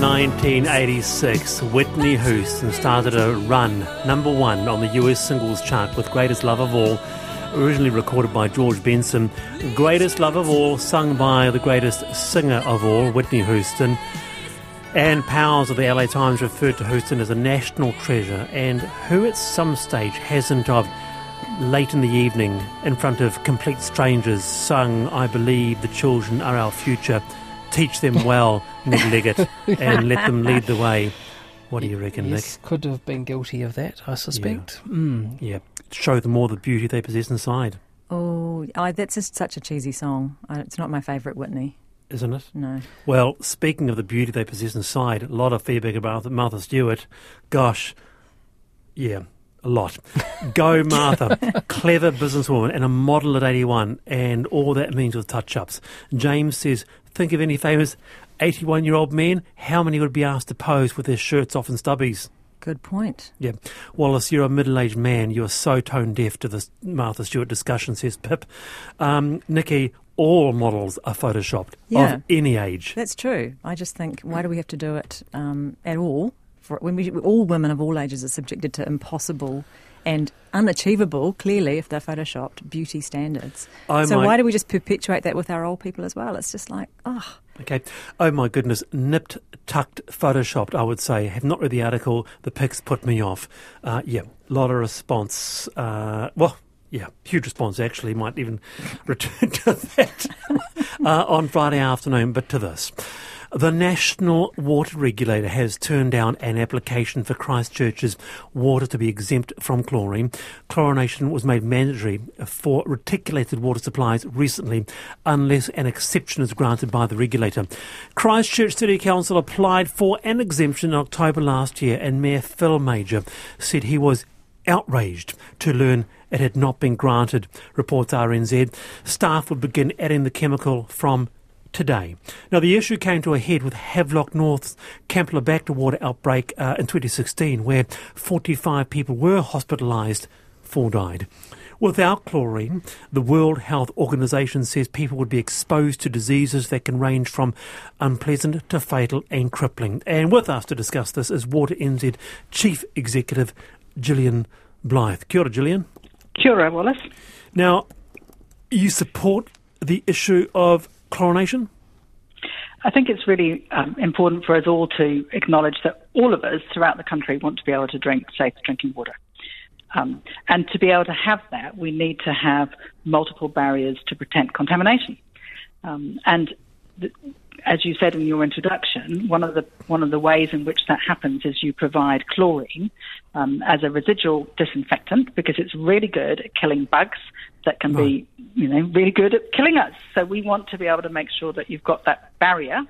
this day in 1986, Whitney Houston started a run, number one on the US singles chart with Greatest Love of All, originally recorded by George Benson. Greatest Love of All, sung by the greatest singer of all, Whitney Houston. Ann Powers of the LA Times referred to Houston as a national treasure, and who at some stage hasn't of late in the evening in front of complete strangers sung I Believe the Children Are Our Future teach them well, Nick Leggett, and let them lead the way. What do you reckon, yes, Nick? Could have been guilty of that, I suspect. Yeah. Mm. yeah. Show them all the beauty they possess inside. Oh, I, that's just such a cheesy song. I, it's not my favourite Whitney. Isn't it? No. Well, speaking of the beauty they possess inside, a lot of feedback about Martha Stewart. Gosh, yeah, a lot. Go, Martha. Clever businesswoman and a model at 81, and all that means with touch ups. James says, Think of any famous 81 year old men, how many would be asked to pose with their shirts off and stubbies? Good point. Yeah. Wallace, you're a middle aged man. You're so tone deaf to this Martha Stewart discussion, says Pip. Um, Niki, all models are photoshopped Yeah. of any age. That's true. I just think, why do we have to do it um, at all? For, when we, all women of all ages are subjected to impossible and unachievable, clearly, if they're photoshopped, beauty standards. Oh so my- why do we just perpetuate that with our old people as well? It's just like, oh, Okay. Oh my goodness, nipped, tucked, photoshopped. I would say. Have not read the article. The pics put me off. Uh, yeah, a lot of response. Uh, well, yeah, huge response. Actually, might even return to that uh, on Friday afternoon. But to this. The National Water Regulator has turned down an application for Christchurch's water to be exempt from chlorine. Chlorination was made mandatory for reticulated water supplies recently, unless an exception is granted by the regulator. Christchurch City Council applied for an exemption in October last year, and Mayor Phil Mauger said he was outraged to learn it had not been granted, reports RNZ. Staff would begin adding the chemical from today. Now, the issue came to a head with Havelock North's Campylobacter water outbreak uh, in 2016, where 45 people were hospitalised, four died. Without chlorine, the World Health Organization says people would be exposed to diseases that can range from unpleasant to fatal and crippling. And with us to discuss this is Water NZ Chief Executive Gillian Blythe. Kia ora, Gillian. Kia ora, Wallace. Now, you support the issue of chlorination? I think it's really um, important for us all to acknowledge that all of us throughout the country want to be able to drink safe drinking water. Um, and to be able to have that, we need to have multiple barriers to prevent contamination. Um, and th- as you said in your introduction, one of the one of the ways in which that happens is you provide chlorine um, as a residual disinfectant because it's really good at killing bugs that can be, you know, really good at killing us. So we want to be able to make sure that you've got that barrier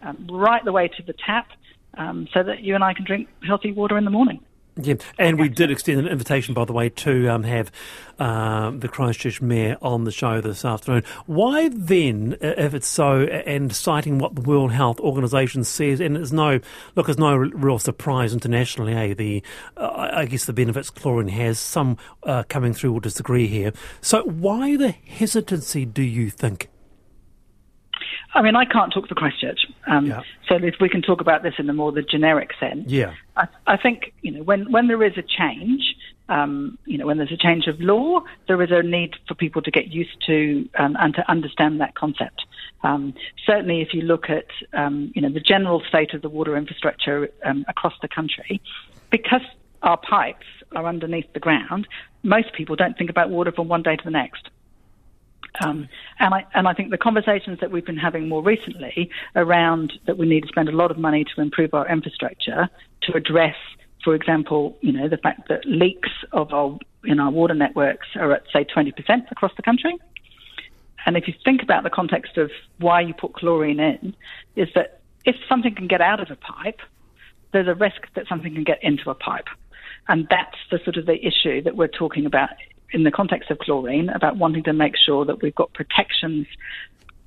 um, right the way to the tap, um, so that you and I can drink healthy water in the morning. Yeah, and we did extend an invitation, by the way, to um, have um, the Christchurch Mayor on the show this afternoon. Why then, uh, if it's so, and citing what the World Health Organization says, and it's no look, it's no real surprise internationally. Eh? The uh, I guess the benefits chlorine has. Some uh, coming through will disagree here. So why the hesitancy? Do you think? I mean, I can't talk for Christchurch, um, Yeah. so if we can talk about this in a more the generic sense. Yeah. I, I think you know when when there is a change, um, you know when there's a change of law, there is a need for people to get used to um, and to understand that concept. Um, certainly, if you look at um, you know the general state of the water infrastructure um, across the country, because our pipes are underneath the ground, most people don't think about water from one day to the next. Um, and I and I think the conversations that we've been having more recently around that we need to spend a lot of money to improve our infrastructure to address, for example, you know the fact that leaks of our in our water networks are at say 20% across the country. And if you think about the context of why you put chlorine in, is that if something can get out of a pipe, there's a risk that something can get into a pipe. And that's the sort of the issue that we're talking about in the context of chlorine, about wanting to make sure that we've got protections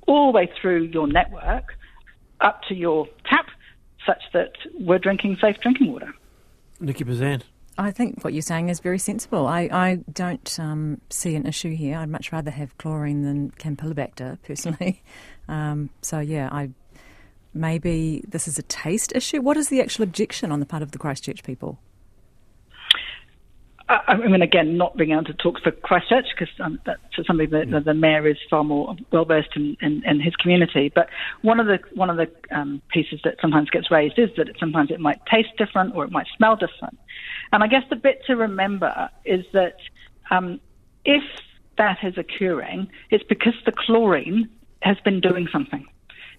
all the way through your network up to your tap, such that we're drinking safe drinking water. Niki Bezzant. I think what you're saying is very sensible. I, I don't um, see an issue here. I'd much rather have chlorine than Campylobacter, personally. Um, so, yeah, I maybe this is a taste issue? What is the actual objection on the part of the Christchurch people? I mean, again, not being able to talk for Christchurch because um, that's something that the, the mayor is far more well versed in, in, in, his community. But one of the one of the um, pieces that sometimes gets raised is that sometimes it might taste different or it might smell different. And I guess the bit to remember is that um, if that is occurring, it's because the chlorine has been doing something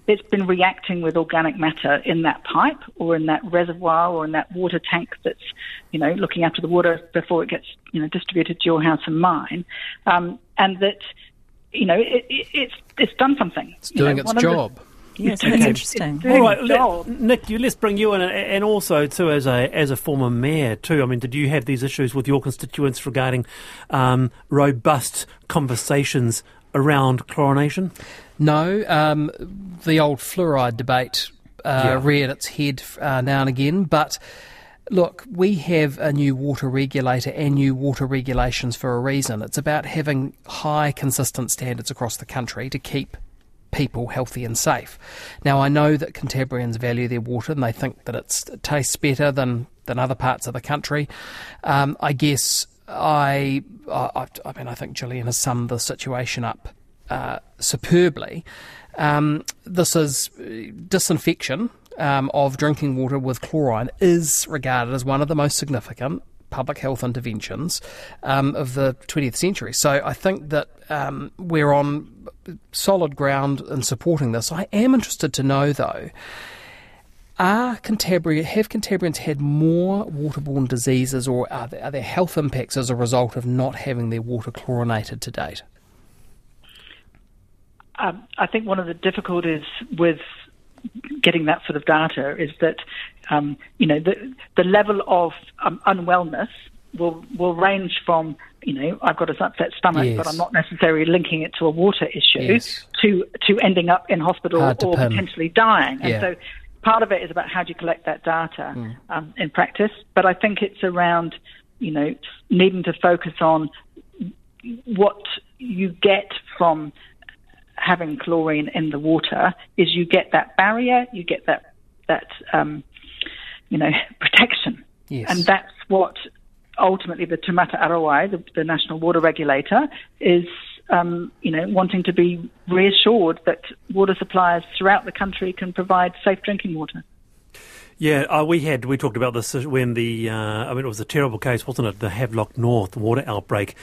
it's been reacting with organic matter in that pipe or in that reservoir or in that water tank that's, you know, looking after the water before it gets, you know, distributed to your house and mine, um, and that, you know, it, it, it's it's done something. It's doing know, its job. The, Yes, that's okay. interesting. All right, let, Nick, you, let's bring you in, and also too as a as a former mayor too. I mean, did you have these issues with your constituents regarding um, robust conversations around chlorination? No, um, the old fluoride debate uh, yeah. reared its head uh, now and again, but. Look, we have a new water regulator and new water regulations for a reason. It's about having high, consistent standards across the country to keep people healthy and safe. Now, I know that Cantabrians value their water and they think that it tastes better than, than other parts of the country. Um, I guess I, I, I mean, I think Gillian has summed the situation up uh, superbly. Um, this is uh, disinfection um, of drinking water with chlorine is regarded as one of the most significant public health interventions um, of the 20th century. So I think that um, we're on solid ground in supporting this. I am interested to know, though, are Cantabria, have Cantabrians had more waterborne diseases or are there, are there health impacts as a result of not having their water chlorinated to date? Um, I think one of the difficulties with getting that sort of data is that um, you know the the level of um, unwellness will will range from you know I've got a upset stomach, yes. but I'm not necessarily linking it to a water issue yes. to to ending up in hospital or potentially dying. And yeah. so part of it is about how do you collect that data mm. um, in practice. But I think it's around you know needing to focus on what you get from having chlorine in the water is you get that barrier, you get that that um, you know protection, yes. and that's what ultimately the Taumata Arowai, the, the national water regulator, is um, you know wanting to be reassured that water suppliers throughout the country can provide safe drinking water. Yeah, uh, we had we talked about this when the uh, I mean it was a terrible case, wasn't it? The Havelock North water outbreak,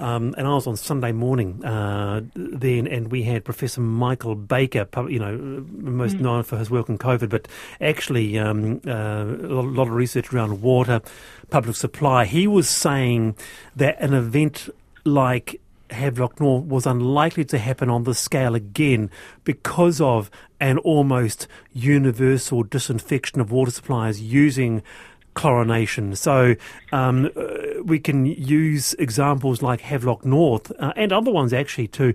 um, and I was on Sunday morning uh, then, and we had Professor Michael Baker, you know, most mm. known for his work on COVID, but actually um, uh, a lot of research around water, public supply. He was saying that an event like Havelock North was unlikely to happen on this scale again because of an almost universal disinfection of water supplies using chlorination. So um, uh, we can use examples like Havelock North uh, and other ones actually to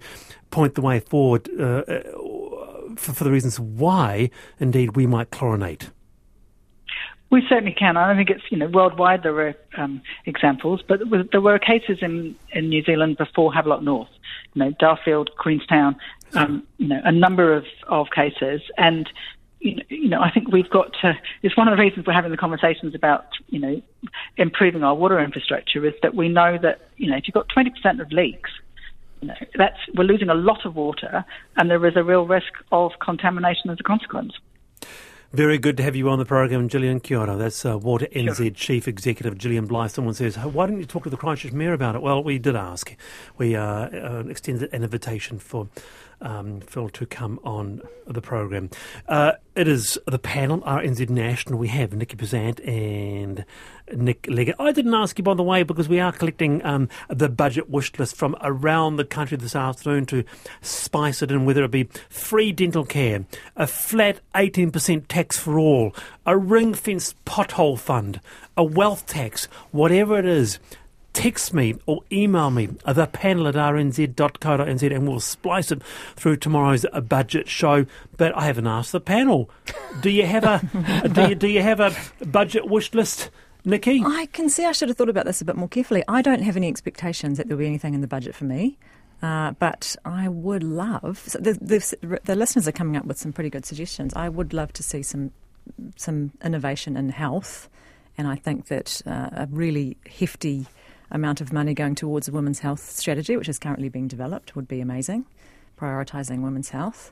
point the way forward uh, uh, for, for, the reasons why, indeed, we might chlorinate. We certainly can. I don't think it's you know worldwide there were um, examples, but there were cases in, in New Zealand before Havelock North, you know Darfield, Queenstown, um, you know a number of, of cases, and you know, I think we've got to. It's one of the reasons we're having the conversations about, you know, improving our water infrastructure is that we know that, you know, if you've got 20% of leaks, you know, that's we're losing a lot of water, and there is a real risk of contamination as a consequence. Very good to have you on the program, Gillian. Kia That's uh, Water NZ sure. Chief Executive Gillian Blythe. Someone says, why didn't you talk to the Christchurch Mayor about it? Well, we did ask. We uh, uh, extended an invitation for um, Phil to come on the program. Uh, it is the panel, RNZ National. We have Niki Bezzant and Nick Leggett. I didn't ask you, by the way, because we are collecting um, the budget wish list from around the country this afternoon to spice it in, whether it be free dental care, a flat 18% tax for all, a ring fenced pothole fund, a wealth tax, whatever it is text me or email me the panel at rnz.co.nz and we'll splice it through tomorrow's budget show. But I haven't asked the panel. Do you have a do you, do you have a budget wish list? Niki? I can see I should have thought about this a bit more carefully. I don't have any expectations that there'll be anything in the budget for me. Uh, but I would love so the, the, the listeners are coming up with some pretty good suggestions. I would love to see some some innovation in health, and I think that uh, a really hefty amount of money going towards a women's health strategy, which is currently being developed, would be amazing. Prioritising women's health.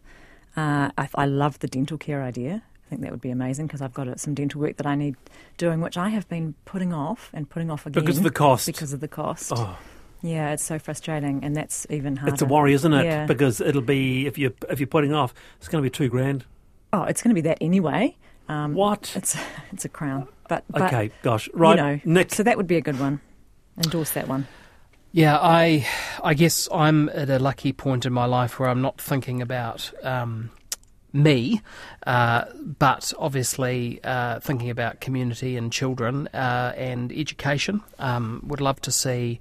Uh, I, I, love the dental care idea. I think that would be amazing because I've got uh, some dental work that I need doing, which I have been putting off and putting off again because of the cost. Because of the cost. Oh. Yeah, it's so frustrating, and that's even harder. It's a worry, isn't it? Yeah. Because it'll be if you if you're putting off, it's going to be two grand. Oh, it's going to be that anyway. Um, what? It's it's a crown, but, but okay, gosh, right, you know, Nick. So that would be a good one. Endorse that one. Yeah, I I guess I'm at a lucky point in my life where I'm not thinking about um, me, uh, but obviously uh, thinking about community and children uh, and education. Um, would love to see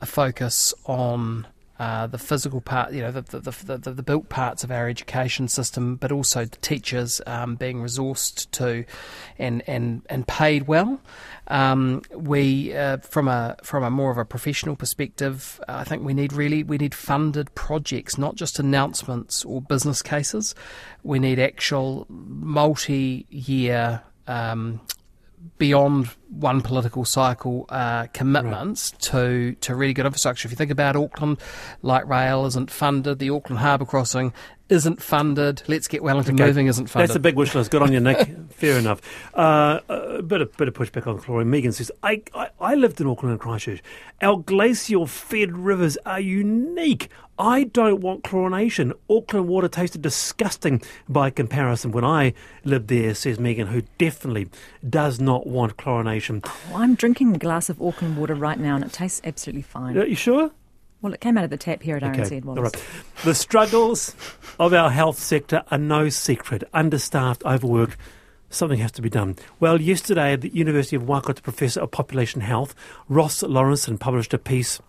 a focus on uh, the physical part, you know, the the, the, the, the, built parts of our education system, but also the teachers um, being resourced to and, and, and paid well. Um, we, uh, from a from a more of a professional perspective, I think we need really we need funded projects, not just announcements or business cases. We need actual multi-year um, beyond one political cycle uh, commitments right. to to really good infrastructure. If you think about Auckland, light rail isn't funded, the Auckland Harbour crossing isn't funded. Let's get Wellington okay. moving isn't funded. That's a big wish list. Good on you, Nick. Fair enough. Uh, a bit of bit of pushback on chlorine. Megan says, I, I, I lived in Auckland and Christchurch. Our glacial fed rivers are unique. I don't want chlorination. Auckland water tasted disgusting by comparison when I lived there, says Megan, who definitely does not want chlorination. Oh, I'm drinking a glass of Auckland water right now and it tastes absolutely fine. Are you sure? Well, it came out of the tap here at okay. RNZ right. The struggles of our health sector are no secret. Understaffed, overworked, something has to be done. Well, yesterday, at the University of Waikato Professor of Population Health, Ross Lawrenson, published a piece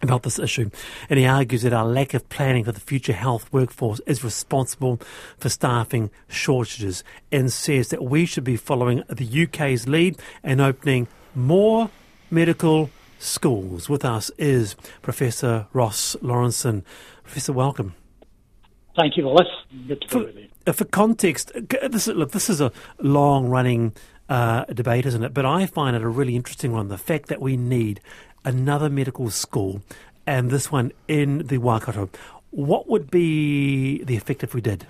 about this issue. And he argues that our lack of planning for the future health workforce is responsible for staffing shortages and says that we should be following the UK's lead and opening more medical schools. With us is Professor Ross Lawrenson. Professor, welcome. Thank you, Wallace. Good to for, be with you. Uh, for context, this is, look, this is a long-running uh, debate, isn't it? But I find it a really interesting one. The fact that we need another medical school, and this one in the Waikato. What would be the effect if we did?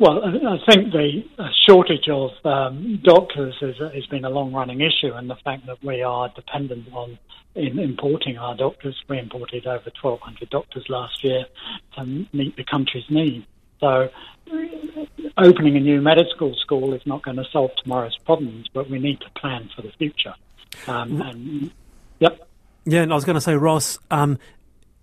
Well, I think the shortage of um, doctors has been a long-running issue, and the fact that we are dependent on in importing our doctors. We imported over 1,200 doctors last year to meet the country's needs. So, opening a new medical school is not going to solve tomorrow's problems, but we need to plan for the future. Um, and, yep. Yeah, and I was going to say, Ross, um,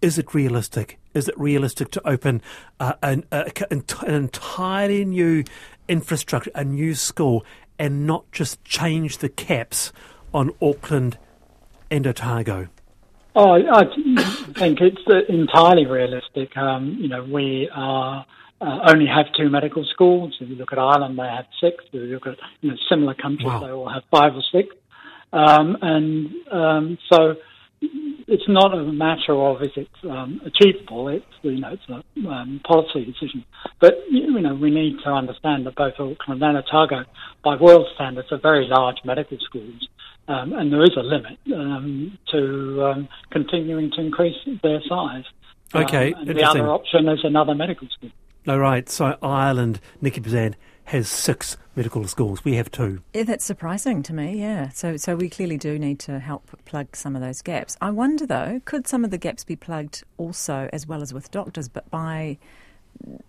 is it realistic? Is it realistic to open uh, an, a, an entirely new infrastructure, a new school, and not just change the caps on Auckland and Otago? Oh, I think it's uh, entirely realistic. Um, you know, we are. Uh, only have two medical schools. If you look at Ireland, they have six. If you look at you know, similar countries, wow. they all have five or six. Um, and um, so it's not a matter of is it um, achievable. It's you know it's a um, policy decision. But you know we need to understand that both Auckland and Otago, by world standards, are very large medical schools, um, and there is a limit um, to um, continuing to increase their size. Okay, um, the other option is another medical school. All right. So Ireland, Niki Bezzant has six medical schools. We have two. Yeah, that's surprising to me. Yeah, so so we clearly do need to help plug some of those gaps. I wonder though, could some of the gaps be plugged also as well as with doctors, but by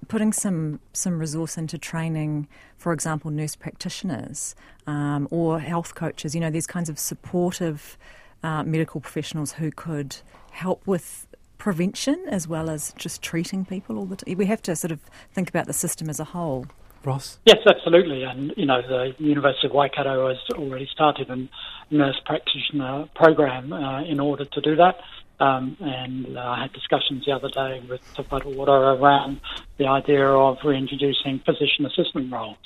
putting some some resource into training, for example, nurse practitioners um, or health coaches. You know, these kinds of supportive uh, medical professionals who could help with prevention as well as just treating people all the time. We have to sort of think about the system as a whole. Ross? Yes, absolutely. And, you know, the University of Waikato has already started a nurse practitioner program uh, in order to do that. Um, and uh, I had discussions the other day with Te Water around the idea of reintroducing physician assistant roles.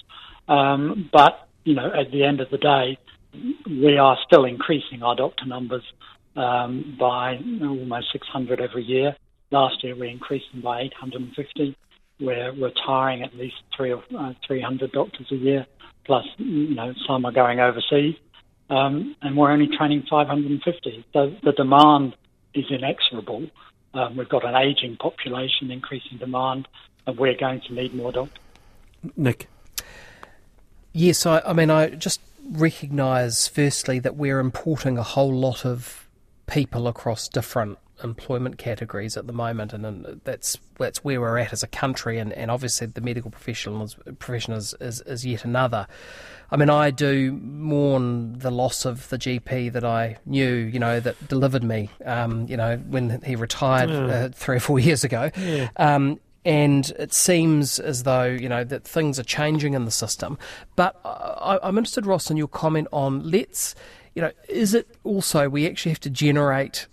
Um, but, you know, at the end of the day, we are still increasing our doctor numbers um, by almost 600 every year. Last year we increased them by 850. We're retiring at least three or uh, 300 doctors a year, plus you know some are going overseas, um, and we're only training 550. So the demand is inexorable. Um, we've got an aging population, increasing demand, and we're going to need more doctors. Nick. Yes, I, I mean, I just recognise firstly that we're importing a whole lot of people across different employment categories at the moment, and, and that's that's where we're at as a country, and, and obviously the medical professionals profession is, is, is yet another. I mean, I do mourn the loss of the GP that I knew, you know, that delivered me, um, you know, when he retired yeah. uh, three or four years ago. Yeah. Um, and it seems as though you know that things are changing in the system. But I, I'm interested, Ross, in your comment on let's, you know, is it also we actually have to generate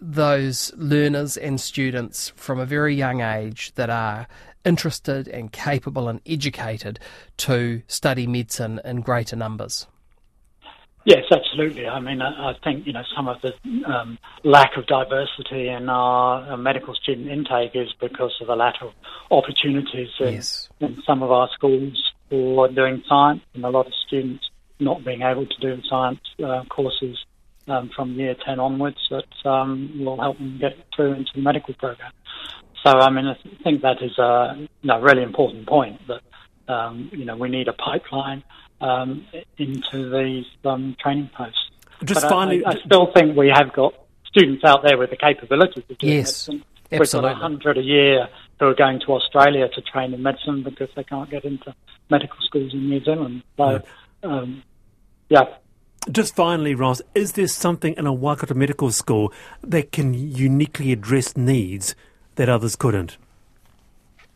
those learners and students from a very young age that are interested and capable and educated to study medicine in greater numbers? Yes, absolutely. I mean, I, I think you know some of the um, lack of diversity in our uh, medical student intake is because of the lack of opportunities in, yes. in some of our schools for doing science, and a lot of students not being able to do science uh, courses um, from year ten onwards that um, will help them get through into the medical program. So, I mean, I think that is a you know, really important point that um, you know we need a pipeline um, into these um, training posts. Just but finally, I, I, still think we have got students out there with the capabilities of doing yes, medicine. Absolutely. We've got 100 a year who are going to Australia to train in medicine because they can't get into medical schools in New Zealand. So, um, yeah. Just finally, Ross, is there something in a Waikato Medical School that can uniquely address needs that others couldn't?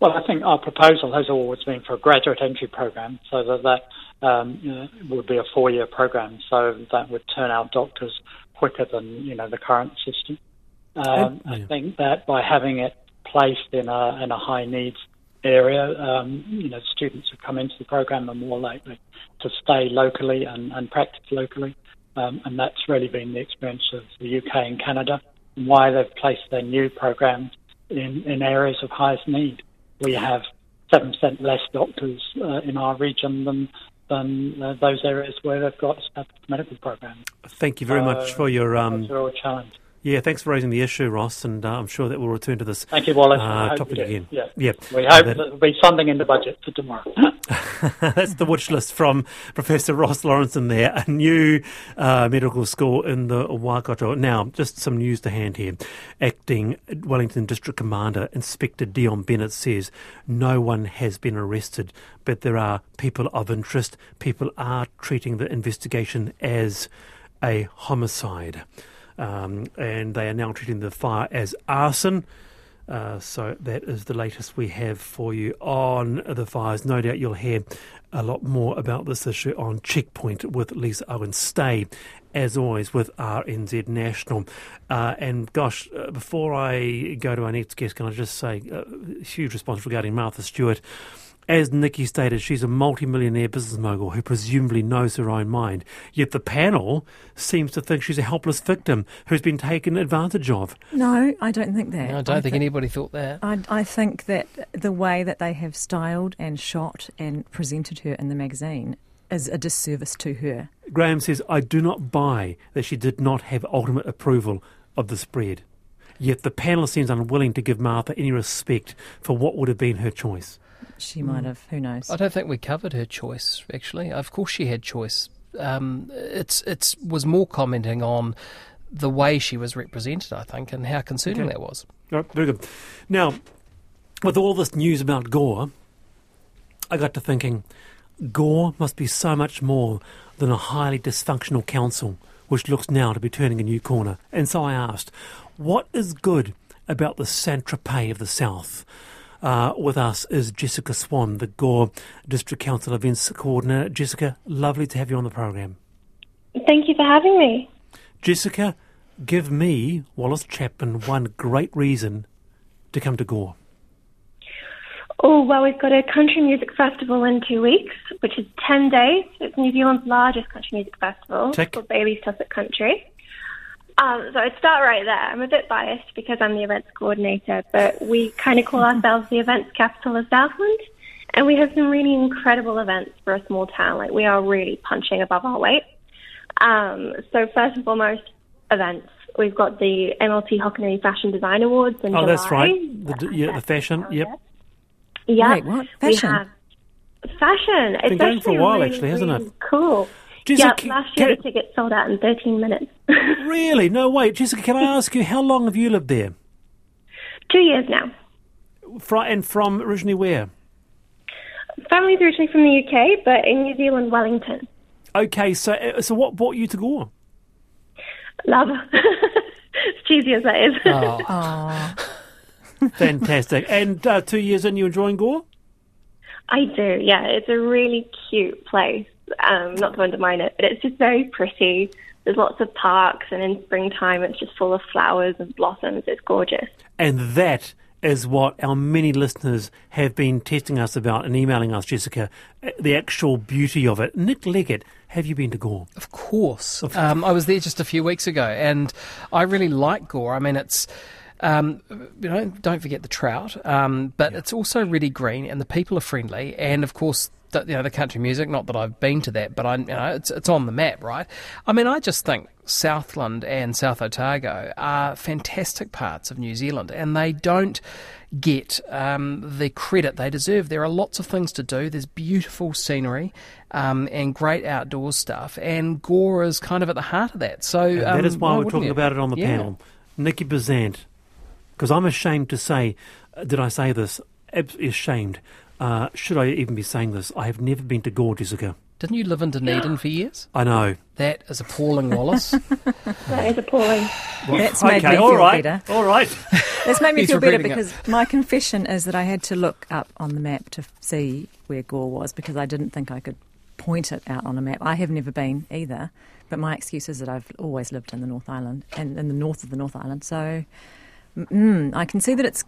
Well, I think our proposal has always been for a graduate entry program so that that um, you know, would be a four-year program, so that would turn out doctors quicker than you know the current system. Um, yeah. I think that by having it placed in a in a high needs area, um, you know, students who come into the program are more likely to stay locally and, and practice locally, um, and that's really been the experience of the UK and Canada, and why they've placed their new programs in, in areas of highest need. We have seven percent less doctors uh, in our region than than uh, those areas where they've got established medical programs. Thank you very uh, much for your. Um, challenge. Yeah, thanks for raising the issue, Ross, and uh, I'm sure that we'll return to this Thank you, Wallace. Uh, topic again. Yeah. yeah. We hope that there'll be funding in the budget for tomorrow. That's the wish list from Professor Ross Lawrenson there, a new uh, medical school in the Waikato. Now, just some news to hand here. Acting Wellington District Commander Inspector Dion Bennett says no one has been arrested, but there are people of interest. People are treating the investigation as a homicide. Um, and they are now treating the fire as arson. Uh, so that is the latest we have for you on the fires. No doubt you'll hear a lot more about this issue on Checkpoint with Lisa Owen. Stay, as always, with RNZ National. Uh, and gosh, uh, before I go to our next guest, can I just say a uh, huge response regarding Martha Stewart. As Niki stated, she's a multi-millionaire business mogul who presumably knows her own mind. Yet the panel seems to think she's a helpless victim who's been taken advantage of. No, I don't think that. No, I don't I think th- anybody thought that. I, I think that the way that they have styled and shot and presented her in the magazine is a disservice to her. Graham says, I do not buy that she did not have ultimate approval of the spread. Yet the panel seems unwilling to give Martha any respect for what would have been her choice she might hmm. have. Who knows? I don't think we covered her choice. Actually, of course she had choice. Um, it's it's was more commenting on the way she was represented, I think, and how concerning okay. that was. Right, very good. Now, with all this news about Gore, I got to thinking, Gore must be so much more than a highly dysfunctional council, which looks now to be turning a new corner. And so I asked, what is good about the Saint Tropez of the South? Uh, with us is Jessica Swan, the Gore District Council Events Coordinator. Jessica, lovely to have you on the program. Thank you for having me. Jessica, give me, Wallace Chapman, one great reason to come to Gore. Oh, well, we've got a country music festival in two weeks, which is 10 days. It's New Zealand's largest country music festival Tick. called Bailey's Tussock Country. Um, so I'd start right there. I'm a bit biased because I'm the events coordinator, but we kind of call ourselves the events capital of Southland. And we have some really incredible events for a small town. Like we are really punching above our weight. Um, so first and foremost, events. We've got the MLT Hokonui Fashion Design Awards in Oh, July. that's right. The, yeah, the fashion. Yep. Yeah. Wait, what? We Fashion? have fashion. It's been going for a while, really, actually, hasn't it? Cool. Jessica, yeah, last year can- the ticket sold out in 13 minutes. Really? No, wait, Jessica. Can I ask you how long have you lived there? Two years now. Fr- and from originally where? Family's originally from the UK, but in New Zealand, Wellington. Okay, so uh, so what brought you to Gore? Love. as cheesy as that is. Oh, Oh, Fantastic. and uh, two years in, you enjoying Gore? I do, yeah. It's a really cute place. Um, not to undermine it, but it's just very pretty. There's lots of parks, and in springtime, it's just full of flowers and blossoms. It's gorgeous. And that is what our many listeners have been testing us about and emailing us, Jessica, uh, the actual beauty of it. Nick Leggett, have you been to Gore? Of course. Um, I was there just a few weeks ago, and I really like Gore. I mean, it's. Um, you know, don't forget the trout, um, but it's also really green, and the people are friendly, and of course, the, you know, the country music. Not that I've been to that, but I, you know, it's it's on the map, right? I mean, I just think Southland and South Otago are fantastic parts of New Zealand, and they don't get um, the credit they deserve. There are lots of things to do. There's beautiful scenery um, and great outdoor stuff, and Gore is kind of at the heart of that. So that um, is why why we're talking about it on the Yeah. panel. Niki Bezzant, because I'm ashamed to say, uh, did I say this? Absolutely ashamed. Uh, should I even be saying this? I have never been to Gore, Jessica. Didn't you live in Dunedin for years? I know. That is appalling, Wallace. That is appalling. That's made okay, me feel right, better. all right. That's made me feel better regretting it. because my confession is that I had to look up on the map to see where Gore was because I didn't think I could point it out on a map. I have never been either, but my excuse is that I've always lived in the North Island and in the north of the North Island. So mm, I can see that it's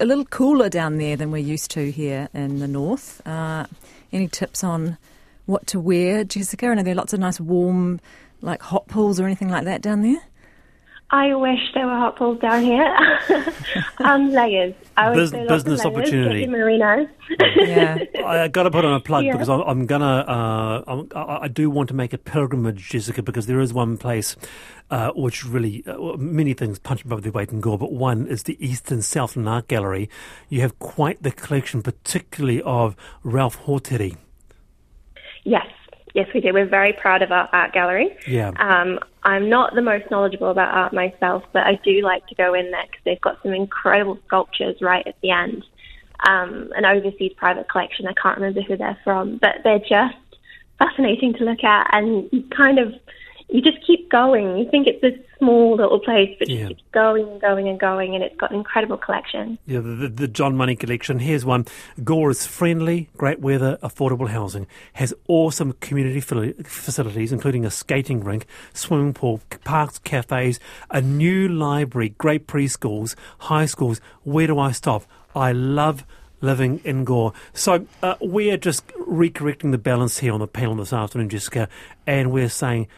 a little cooler down there than we're used to here in the north. Uh, any tips on what to wear, Jessica? And are there lots of nice warm, like hot pools or anything like that down there? I wish there were hot pools down here. um, layers. I would Bus- lots of business layers. opportunity. Get. Yeah. I got to put on a plug Yeah. because I'm, I'm gonna. Uh, I'm, I, I do want to make a pilgrimage, Jessica, because there is one place uh, which really uh, many things punch above their weight in gore, but one is the Eastern Southland Art Gallery. You have quite the collection, particularly of Ralph Hotere. Yes, yes, we do. We're very proud of our art gallery. Yeah. Um, I'm not the most knowledgeable about art myself, but I do like to go in there because they've got some incredible sculptures right at the end. Um, an overseas private collection. I can't remember who they're from, but they're just fascinating to look at, and kind of you just keep going. You think it's this small little place, but Yeah. keep going and going and going, and it's got an incredible collection. Yeah, the, the, the John Money collection. Here's one. Gore is friendly, great weather, affordable housing, has awesome community facilities, including a skating rink, swimming pool, parks, cafes, a new library, great preschools, high schools. Where do I stop? I love living in Gore. So uh, we're just recorrecting the balance here on the panel this afternoon, Jessica, and we're saying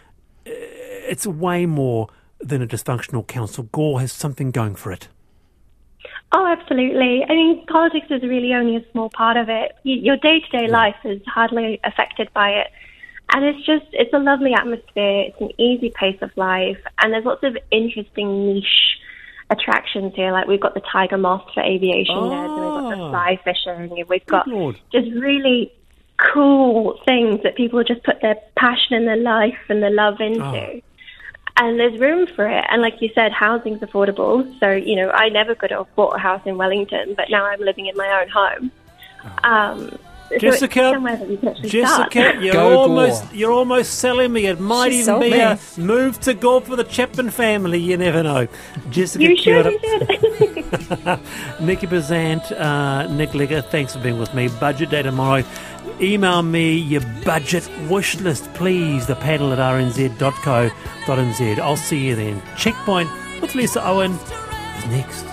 it's way more than a dysfunctional council. Gore has something going for it. Oh, absolutely. I mean, politics is really only a small part of it. Your day to day life is hardly affected by it. And it's just, it's a lovely atmosphere. It's an easy pace of life. And there's lots of interesting niche attractions here. Like we've got the tiger moth for aviation nerds, and we've got the Oh. fly fishing, and we've got Lord. just really cool things that people just put their passion and their life and their love into. Oh. And there's room for it. And like you said, housing's affordable. So, you know, I never could have bought a house in Wellington, but now I'm living in my own home. Um, Jessica, somewhere that you can actually start. Jessica, you're Go almost Gore. you're almost selling me. It might She even sold be me. a move to Gore for the Chapman family. You never know. Jessica You should, Kyoto, you should. Niki Bezzant, uh, Nick Leggett, thanks for being with me. Budget day tomorrow. Email me your budget wish list, please. The panel at rnz.co.nz. I'll see you then. Checkpoint with Lisa Owen is next.